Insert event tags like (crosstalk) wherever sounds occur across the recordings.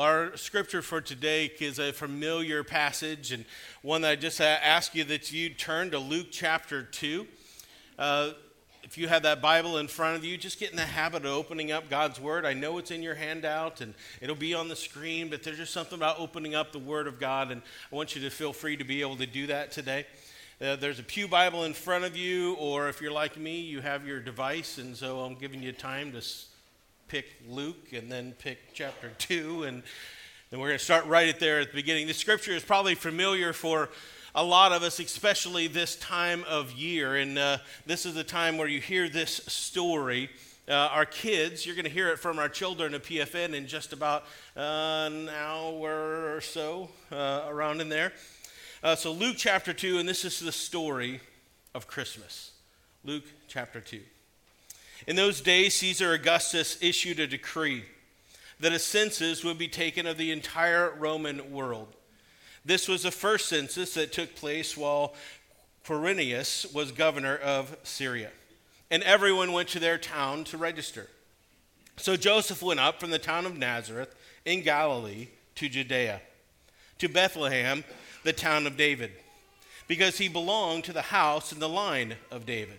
Our scripture for today is a familiar passage and one that I just ask you that you turn to Luke chapter 2. Uh, if you have that Bible in front of you, just get in the habit of opening up God's Word. I know it's in your handout and it'll be on the screen, but there's just something about opening up the Word of God, and I want you to feel free to be able to do that today. Uh, there's a Pew Bible in front of you, or if you're like me, you have your device, and so I'm giving you time to pick Luke and then pick chapter (laughs) 2. And then we're going to start right at there at the beginning. The scripture is probably familiar for a lot of us, especially this time of year. And uh, this is the time where you hear this story. Uh, our kids, you're going to hear it from our children at PFN in just about uh, an hour or so, uh, around in there. Uh, so, Luke chapter 2, and this is the story of Christmas. Luke chapter 2. In those days, Caesar Augustus issued a decree that a census would be taken of the entire Roman world. This was the first census that took place while Quirinius was governor of Syria. And everyone went to their town to register. So Joseph went up from the town of Nazareth in Galilee to Judea, to Bethlehem, the town of David, because he belonged to the house and the line of David.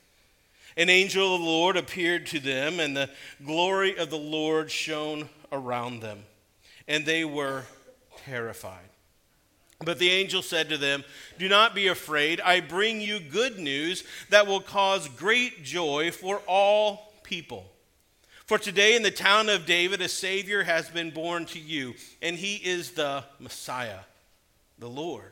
An angel of the Lord appeared to them, and the glory of the Lord shone around them, and they were terrified. But the angel said to them, Do not be afraid. I bring you good news that will cause great joy for all people. For today in the town of David, a Savior has been born to you, and he is the Messiah, the Lord.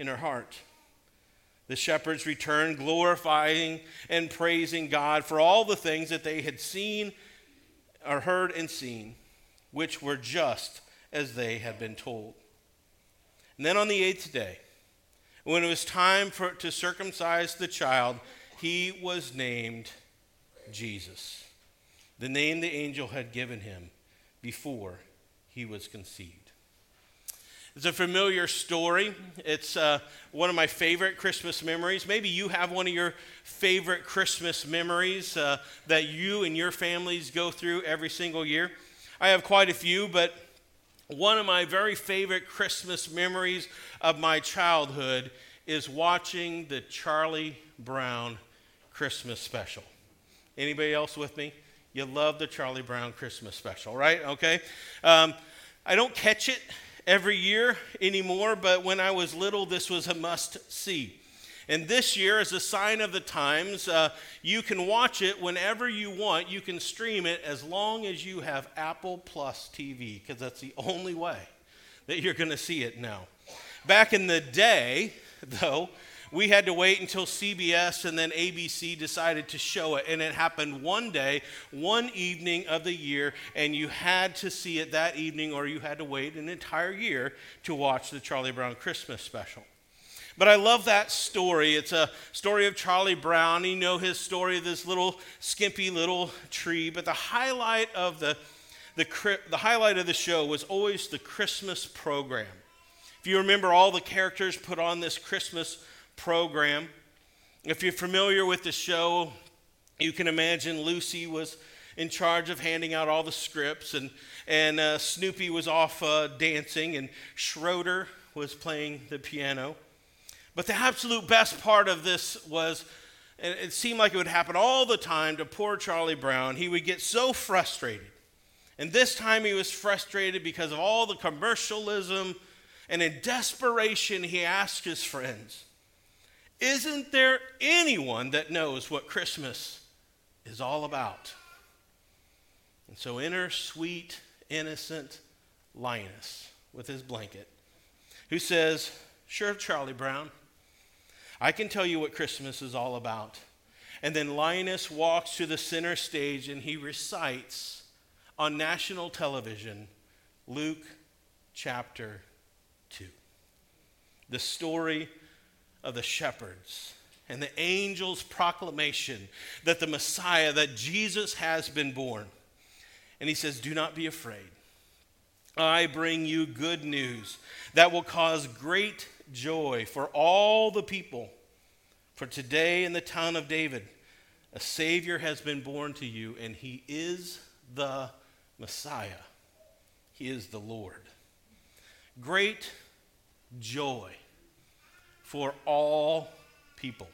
in her heart. The shepherds returned, glorifying and praising God for all the things that they had seen or heard and seen, which were just as they had been told. And then on the eighth day, when it was time for, to circumcise the child, he was named Jesus, the name the angel had given him before he was conceived. It's a familiar story. It's uh, one of my favorite Christmas memories. Maybe you have one of your favorite Christmas memories uh, that you and your families go through every single year. I have quite a few, but one of my very favorite Christmas memories of my childhood is watching the Charlie Brown Christmas special. Anybody else with me? You love the Charlie Brown Christmas special, right? Okay. Um, I don't catch it every year anymore, but when I was little, this was a must see. And this year, as a sign of the times, uh, you can watch it whenever you want. You can stream it as long as you have Apple Plus TV, because that's the only way that you're going to see it now. Back in the day, though, we had to wait until CBS and then ABC decided to show it. And it happened one day, one evening of the year, and you had to see it that evening or you had to wait an entire year to watch the Charlie Brown Christmas special. But I love that story. It's a story of Charlie Brown. You know his story of this little skimpy little tree. But the highlight of the, the, the highlight of the show was always the Christmas program. If you remember all the characters put on this Christmas program. If you're familiar with the show, you can imagine Lucy was in charge of handing out all the scripts, and, and uh, Snoopy was off uh, dancing, and Schroeder was playing the piano. But the absolute best part of this was it seemed like it would happen all the time to poor Charlie Brown. He would get so frustrated. And this time he was frustrated because of all the commercialism. And in desperation, he asked his friends, Isn't there anyone that knows what Christmas is all about? And so enter sweet, innocent Linus with his blanket, who says, Sure, Charlie Brown. I can tell you what Christmas is all about. And then Linus walks to the center stage and he recites on national television Luke chapter 2. The story of the shepherds and the angel's proclamation that the Messiah, that Jesus has been born. And he says, Do not be afraid. I bring you good news that will cause great joy for all the people. For today in the town of David, a Savior has been born to you, and he is the Messiah. He is the Lord. Great joy for all people.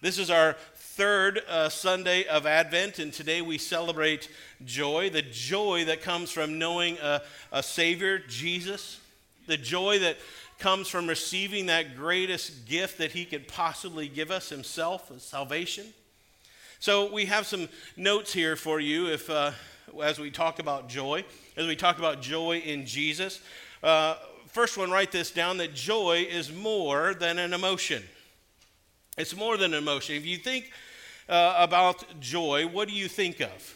This is our third uh, Sunday of Advent, and today we celebrate joy the joy that comes from knowing a, a Savior, Jesus, the joy that comes from receiving that greatest gift that he could possibly give us himself, salvation. So we have some notes here for you if, uh, as we talk about joy, as we talk about joy in Jesus. Uh, first one, write this down that joy is more than an emotion. It's more than an emotion. If you think uh, about joy, what do you think of?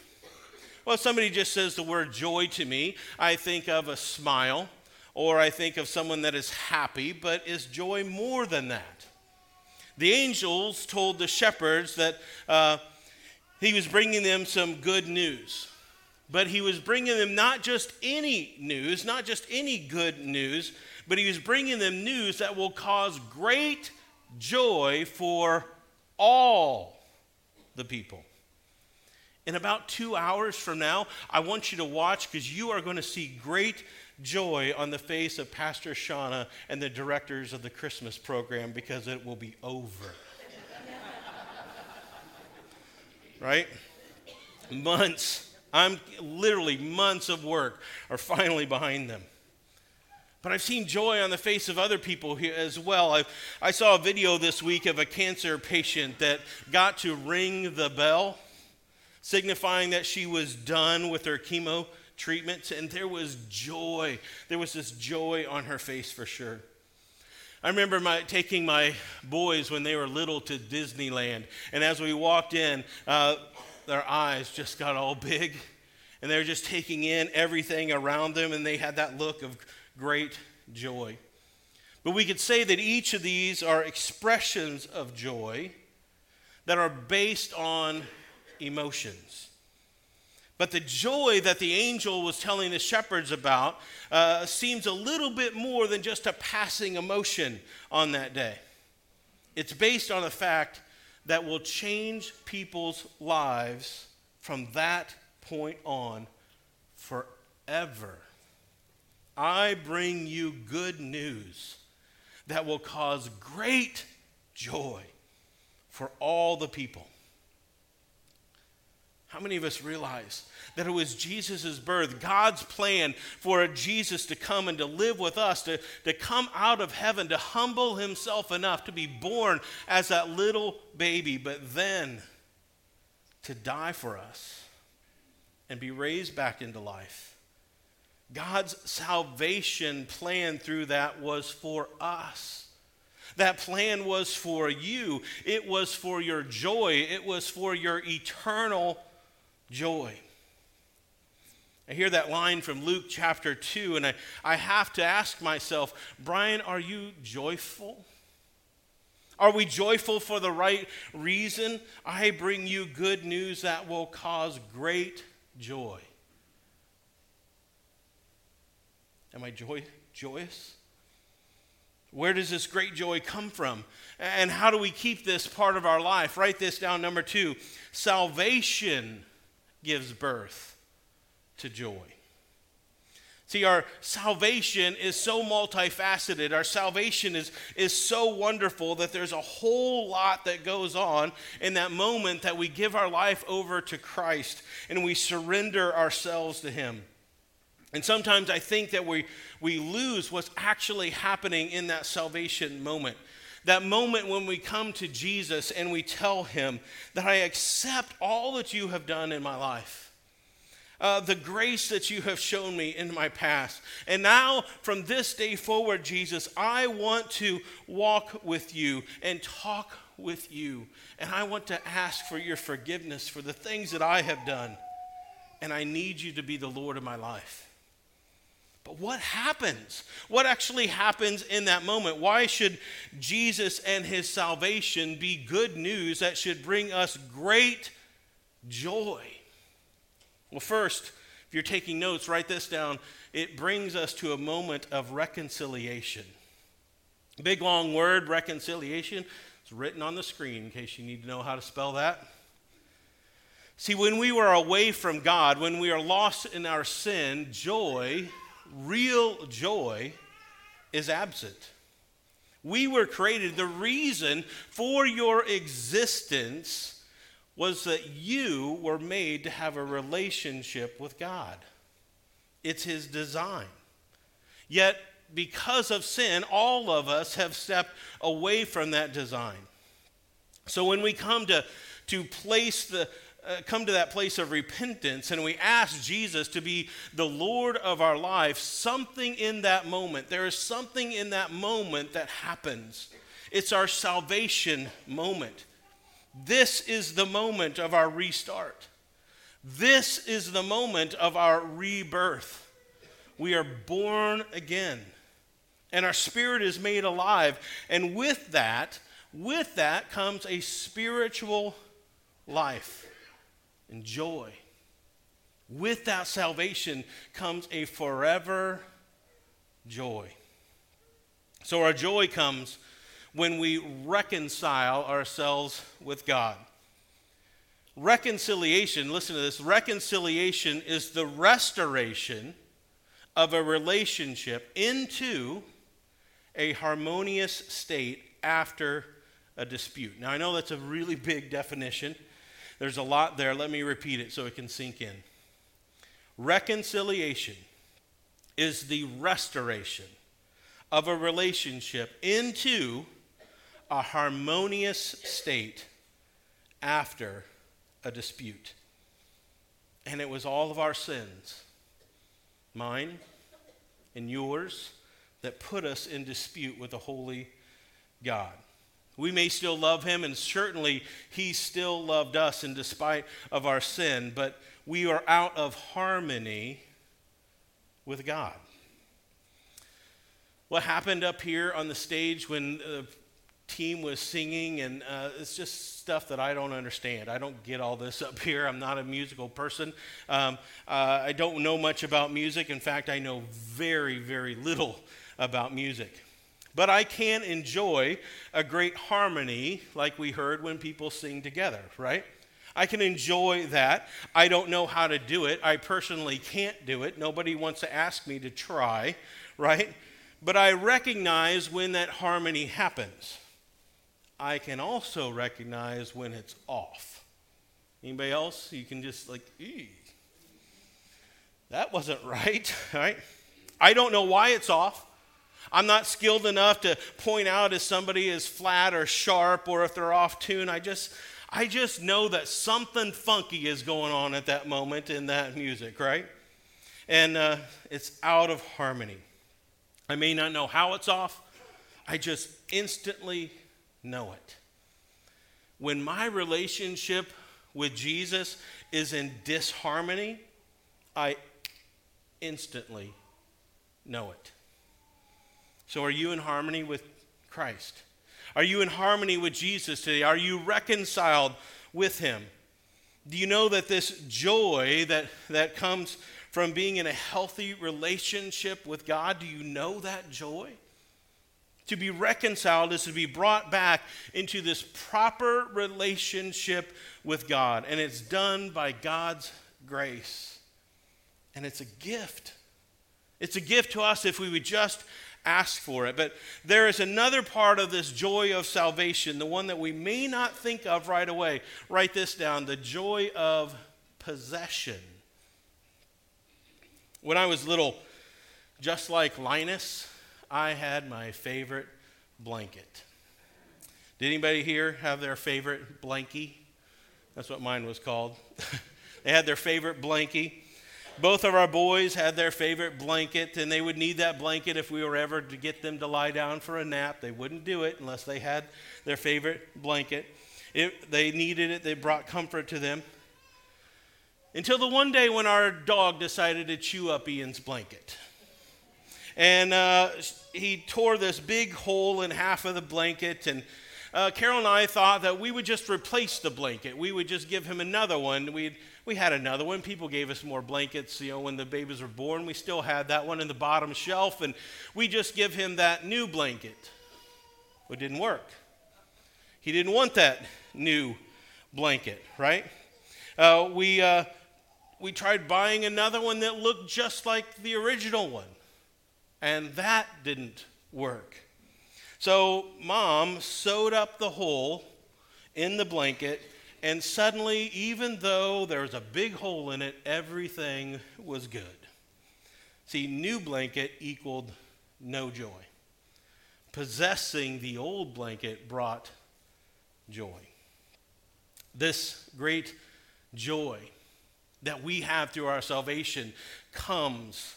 Well, if somebody just says the word joy to me, I think of a smile or I think of someone that is happy, but is joy more than that? The angels told the shepherds that uh, he was bringing them some good news. But he was bringing them not just any news, not just any good news, but he was bringing them news that will cause great joy for all the people. In about two hours from now, I want you to watch because you are going to see great joy on the face of Pastor Shauna and the directors of the Christmas program because it will be over. (laughs) right? Months, I'm literally months of work are finally behind them. But I've seen joy on the face of other people here as well. i I saw a video this week of a cancer patient that got to ring the bell, signifying that she was done with her chemo treatments, and there was joy. There was this joy on her face for sure. I remember my, taking my boys when they were little to Disneyland, and as we walked in, uh, their eyes just got all big, and they were just taking in everything around them, and they had that look of great joy. But we could say that each of these are expressions of joy that are based on emotions. But the joy that the angel was telling the shepherds about uh, seems a little bit more than just a passing emotion on that day. It's based on the fact that will change people's lives from that point on forever. I bring you good news that will cause great joy for all the people. How many of us realize that it was Jesus' birth, God's plan for Jesus to come and to live with us, to, to come out of heaven, to humble himself enough to be born as that little baby, but then to die for us and be raised back into life? God's salvation plan through that was for us. That plan was for you. It was for your joy. It was for your eternal joy. I hear that line from Luke chapter 2, and I, I have to ask myself, Brian, are you joyful? Are we joyful for the right reason? I bring you good news that will cause great joy. Am I joy, joyous? Where does this great joy come from? And how do we keep this part of our life? Write this down. Number two salvation gives birth to joy. See, our salvation is so multifaceted. Our salvation is, is so wonderful that there's a whole lot that goes on in that moment that we give our life over to Christ and we surrender ourselves to Him. And sometimes I think that we, we lose what's actually happening in that salvation moment. That moment when we come to Jesus and we tell Him that I accept all that you have done in my life uh, the grace that you have shown me in my past. And now, from this day forward, Jesus, I want to walk with you and talk with you. And I want to ask for your forgiveness for the things that I have done. And I need you to be the Lord of my life. But what happens? What actually happens in that moment? Why should Jesus and his salvation be good news that should bring us great joy? Well, first, if you're taking notes, write this down. It brings us to a moment of reconciliation. Big long word, reconciliation. It's written on the screen in case you need to know how to spell that. See, when we were away from God, when we are lost in our sin, joy, real joy, is absent. We were created, the reason for your existence was that you were made to have a relationship with God. It's His design. Yet, because of sin, all of us have stepped away from that design. So when we come to, to place the uh, come to that place of repentance and we ask Jesus to be the Lord of our life, something in that moment, there is something in that moment that happens. It's our salvation moment. This is the moment of our restart. This is the moment of our rebirth. We are born again, and our spirit is made alive. And with that, with that comes a spiritual life and joy. With that salvation comes a forever joy. So our joy comes when we reconcile ourselves with God. Reconciliation, listen to this reconciliation is the restoration of a relationship into a harmonious state after a dispute. Now, I know that's a really big definition. There's a lot there. Let me repeat it so it can sink in. Reconciliation is the restoration of a relationship into a harmonious state after a dispute. And it was all of our sins, mine and yours, that put us in dispute with the holy God. We may still love him, and certainly he still loved us in despite of our sin, but we are out of harmony with God. What happened up here on the stage when the team was singing, and uh, it's just stuff that I don't understand. I don't get all this up here. I'm not a musical person. Um, uh, I don't know much about music. In fact, I know very, very little about music. But I can enjoy a great harmony like we heard when people sing together, right? I can enjoy that. I don't know how to do it. I personally can't do it. Nobody wants to ask me to try, right? But I recognize when that harmony happens. I can also recognize when it's off. Anybody else? You can just like, that wasn't (laughs) right, right? I don't know why it's off. I'm not skilled enough to point out if somebody is flat or sharp or if they're off tune. I just, I just know that something funky is going on at that moment in that music, right? And uh, it's out of harmony. I may not know how it's off. I just instantly know it. When my relationship with Jesus is in disharmony, I instantly know it. So, are you in harmony with Christ? Are you in harmony with Jesus today? Are you reconciled with Him? Do you know that this joy that, that comes from being in a healthy relationship with God, do you know that joy? To be reconciled is to be brought back into this proper relationship with God. And it's done by God's grace. And it's a gift. It's a gift to us if we would just ask for it. But there is another part of this joy of salvation, the one that we may not think of right away. Write this down the joy of possession. When I was little, just like Linus, I had my favorite blanket. Did anybody here have their favorite blankie? That's what mine was called. (laughs) they had their favorite blankie. Both of our boys had their favorite blanket, and they would need that blanket if we were ever to get them to lie down for a nap. They wouldn't do it unless they had their favorite blanket. If they needed it, they brought comfort to them. Until the one day when our dog decided to chew up Ian's blanket. And uh, he tore this big hole in half of the blanket. And uh, Carol and I thought that we would just replace the blanket. We would just give him another one. we we had another one. People gave us more blankets, you know, when the babies were born. We still had that one in the bottom shelf. And we just give him that new blanket. It didn't work. He didn't want that new blanket, right? Uh, we, uh, we tried buying another one that looked just like the original one. And that didn't work. So mom sewed up the hole in the blanket, and suddenly, even though there was a big hole in it, everything was good. See, new blanket equaled no joy. Possessing the old blanket brought joy. This great joy that we have through our salvation comes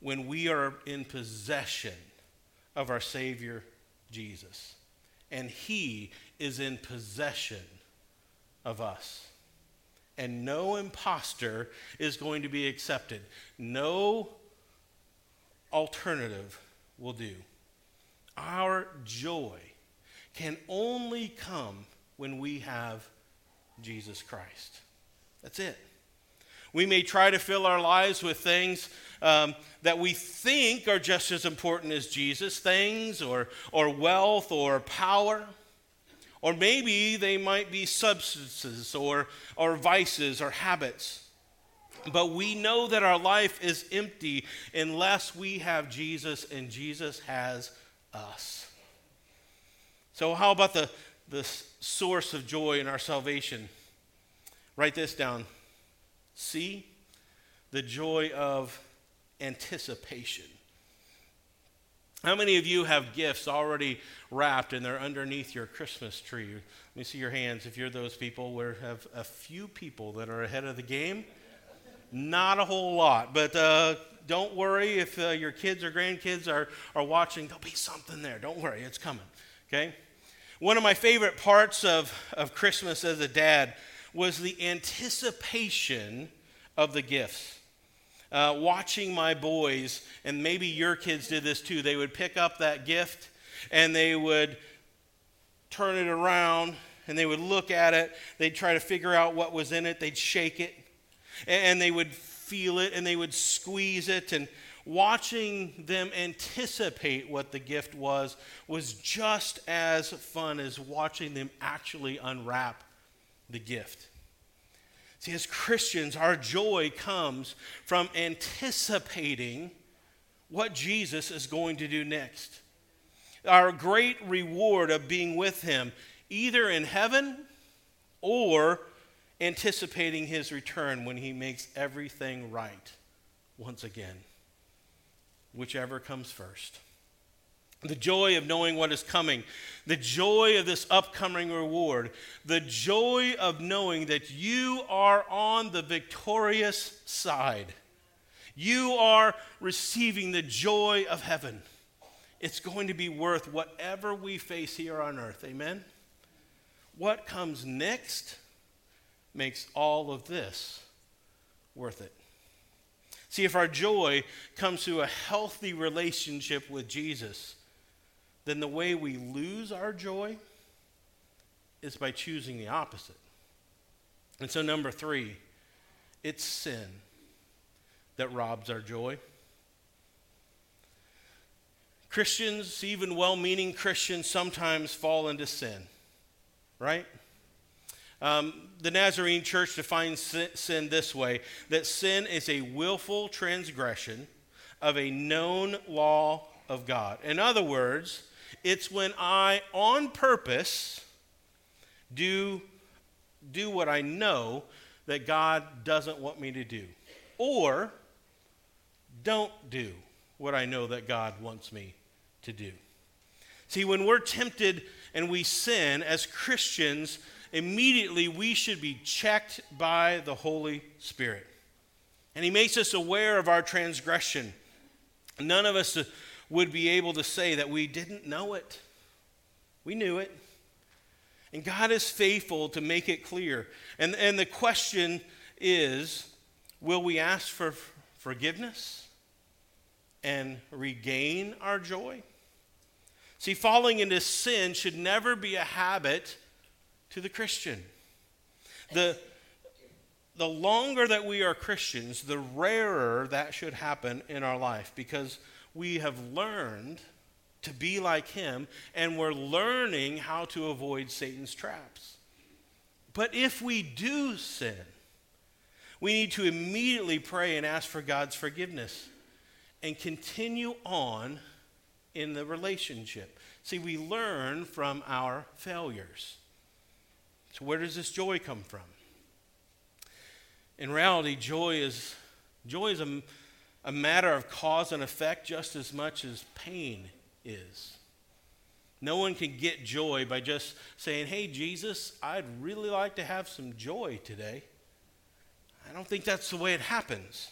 when we are in possession of our Savior Jesus. And He is in possession of us. And no impostor is going to be accepted. No alternative will do. Our joy can only come when we have Jesus Christ. That's it. We may try to fill our lives with things um, that we think are just as important as Jesus things or, or wealth or power. Or maybe they might be substances or, or vices or habits. But we know that our life is empty unless we have Jesus and Jesus has us. So, how about the, the source of joy in our salvation? Write this down See the joy of anticipation. How many of you have gifts already wrapped and they're underneath your Christmas tree? Let me see your hands if you're those people. We have a few people that are ahead of the game. Not a whole lot, but uh, don't worry if uh, your kids or grandkids are, are watching, there'll be something there. Don't worry, it's coming. Okay? One of my favorite parts of, of Christmas as a dad was the anticipation of the gifts. Uh, watching my boys, and maybe your kids did this too, they would pick up that gift and they would turn it around and they would look at it. They'd try to figure out what was in it. They'd shake it and they would feel it and they would squeeze it. And watching them anticipate what the gift was was just as fun as watching them actually unwrap the gift. See, as Christians, our joy comes from anticipating what Jesus is going to do next. Our great reward of being with Him, either in heaven or anticipating His return when He makes everything right once again, whichever comes first the joy of knowing what is coming, the joy of this upcoming reward, the joy of knowing that you are on the victorious side. You are receiving the joy of heaven. It's going to be worth whatever we face here on earth. Amen? What comes next makes all of this worth it. See, if our joy comes through a healthy relationship with Jesus, then the way we lose our joy is by choosing the opposite. And so, number three, it's sin that robs our joy. Christians, even well meaning Christians, sometimes fall into sin, right? Um, the Nazarene church defines sin this way that sin is a willful transgression of a known law of God. In other words, it's when I, on purpose, do, do what I know that God doesn't want me to do, or don't do what I know that God wants me to do. See, when we're tempted and we sin as Christians, immediately we should be checked by the Holy Spirit. And He makes us aware of our transgression. None of us would be able to say that we didn't know it. We knew it. And God is faithful to make it clear. And, and the question is will we ask for forgiveness and regain our joy? See, falling into sin should never be a habit to the Christian. The, the longer that we are Christians, the rarer that should happen in our life because we have learned to be like him and we're learning how to avoid Satan's traps. But if we do sin, we need to immediately pray and ask for God's forgiveness and continue on in the relationship. See, we learn from our failures. So, where does this joy come from? In reality, joy is, joy is a, a matter of cause and effect just as much as pain is. No one can get joy by just saying, Hey, Jesus, I'd really like to have some joy today. I don't think that's the way it happens.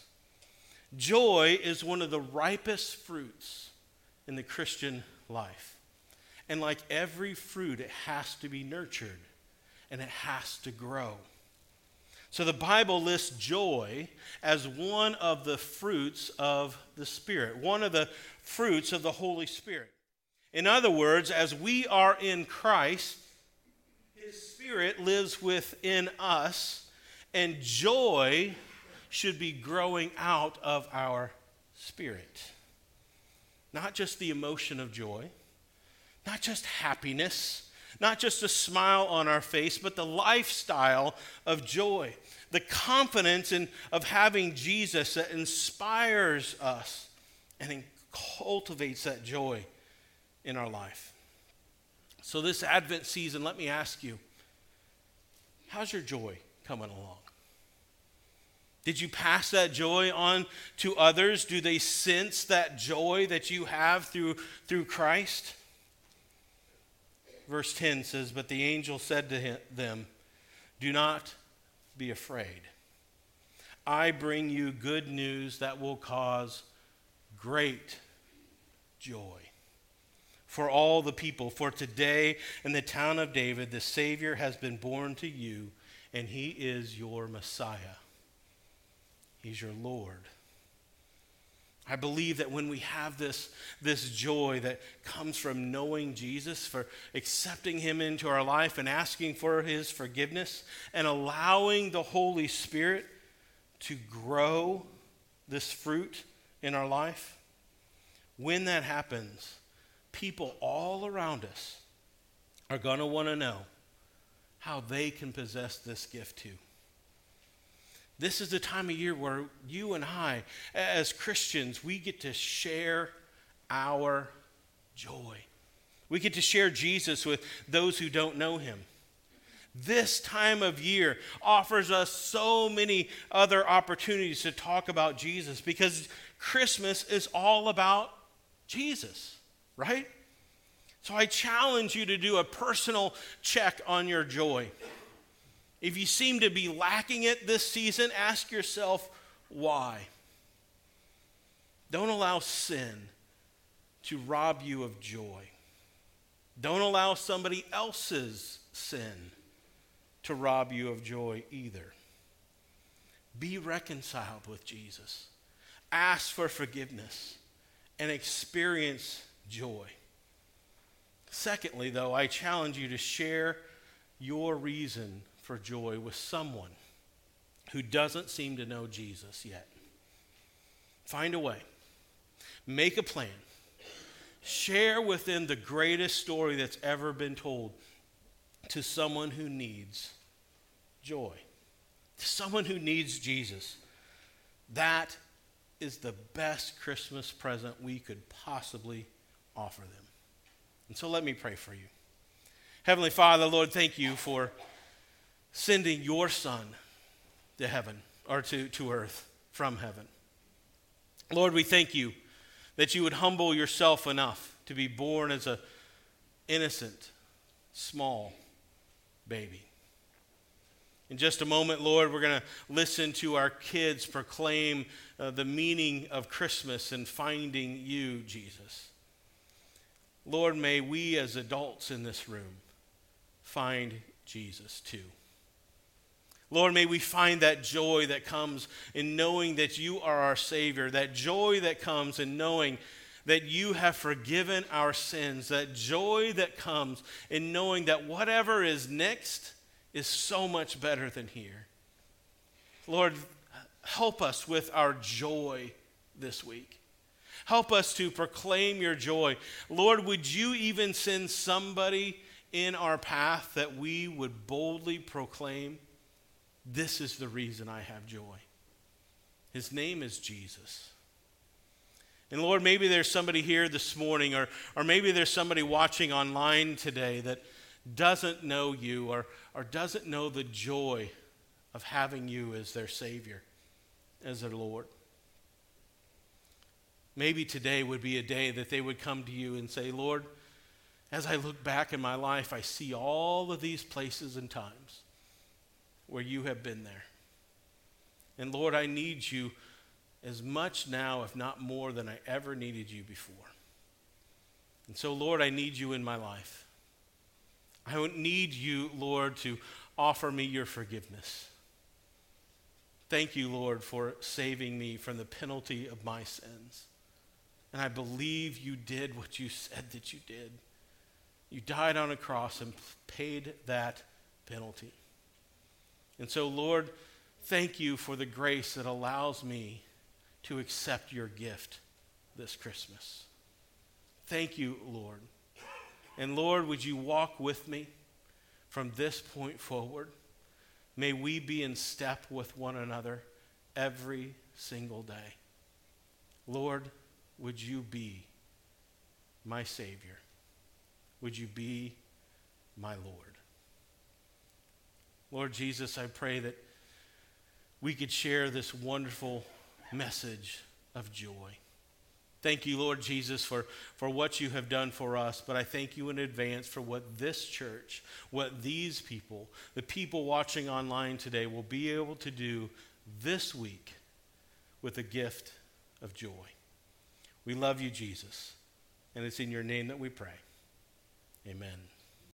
Joy is one of the ripest fruits in the Christian life. And like every fruit, it has to be nurtured and it has to grow. So the Bible lists joy as one of the fruits of the Spirit, one of the fruits of the Holy Spirit. In other words, as we are in Christ, His Spirit lives within us, and joy should be growing out of our spirit. Not just the emotion of joy, not just happiness, not just a smile on our face, but the lifestyle of joy, the confidence in, of having Jesus that inspires us and cultivates that joy in our life. So, this Advent season, let me ask you how's your joy coming along? Did you pass that joy on to others? Do they sense that joy that you have through, through Christ? Verse 10 says, But the angel said to him, them, Do not be afraid. I bring you good news that will cause great joy for all the people. For today in the town of David, the Savior has been born to you, and he is your Messiah. He's your Lord. I believe that when we have this, this joy that comes from knowing Jesus, for accepting Him into our life and asking for His forgiveness, and allowing the Holy Spirit to grow this fruit in our life, when that happens, people all around us are going to want to know how they can possess this gift too. This is the time of year where you and I, as Christians, we get to share our joy. We get to share Jesus with those who don't know him. This time of year offers us so many other opportunities to talk about Jesus because Christmas is all about Jesus, right? So I challenge you to do a personal check on your joy. If you seem to be lacking it this season, ask yourself why. Don't allow sin to rob you of joy. Don't allow somebody else's sin to rob you of joy either. Be reconciled with Jesus. Ask for forgiveness and experience joy. Secondly, though, I challenge you to share your reason for joy with someone who doesn't seem to know Jesus yet. Find a way, make a plan. Share within the greatest story that's ever been told to someone who needs joy, to someone who needs Jesus. That is the best Christmas present we could possibly offer them. And so let me pray for you. Heavenly Father, Lord, thank you for sending your Son to heaven or to, to earth from heaven. Lord, we thank you that you would humble yourself enough to be born as a innocent, small baby. In just a moment, Lord, we're going to listen to our kids proclaim uh, the meaning of Christmas and finding you, Jesus. Lord, may we as adults in this room find Jesus too. Lord, may we find that joy that comes in knowing that you are our Savior, that joy that comes in knowing that you have forgiven our sins, that joy that comes in knowing that whatever is next is so much better than here. Lord, help us with our joy this week. Help us to proclaim your joy. Lord, would you even send somebody in our path that we would boldly proclaim, This is the reason I have joy? His name is Jesus. And Lord, maybe there's somebody here this morning, or, or maybe there's somebody watching online today that doesn't know you or, or doesn't know the joy of having you as their Savior, as their Lord. Maybe today would be a day that they would come to you and say, Lord, as I look back in my life, I see all of these places and times where you have been there. And Lord, I need you as much now, if not more, than I ever needed you before. And so, Lord, I need you in my life. I need you, Lord, to offer me your forgiveness. Thank you, Lord, for saving me from the penalty of my sins. And I believe you did what you said that you did. You died on a cross and paid that penalty. And so, Lord, thank you for the grace that allows me to accept your gift this Christmas. Thank you, Lord. And Lord, would you walk with me from this point forward? May we be in step with one another every single day. Lord, would you be my Savior? Would you be my Lord? Lord Jesus, I pray that we could share this wonderful message of joy. Thank you, Lord Jesus, for, for what you have done for us, but I thank you in advance for what this church, what these people, the people watching online today, will be able to do this week with a gift of joy. We love you, Jesus, and it's in your name that we pray. Amen.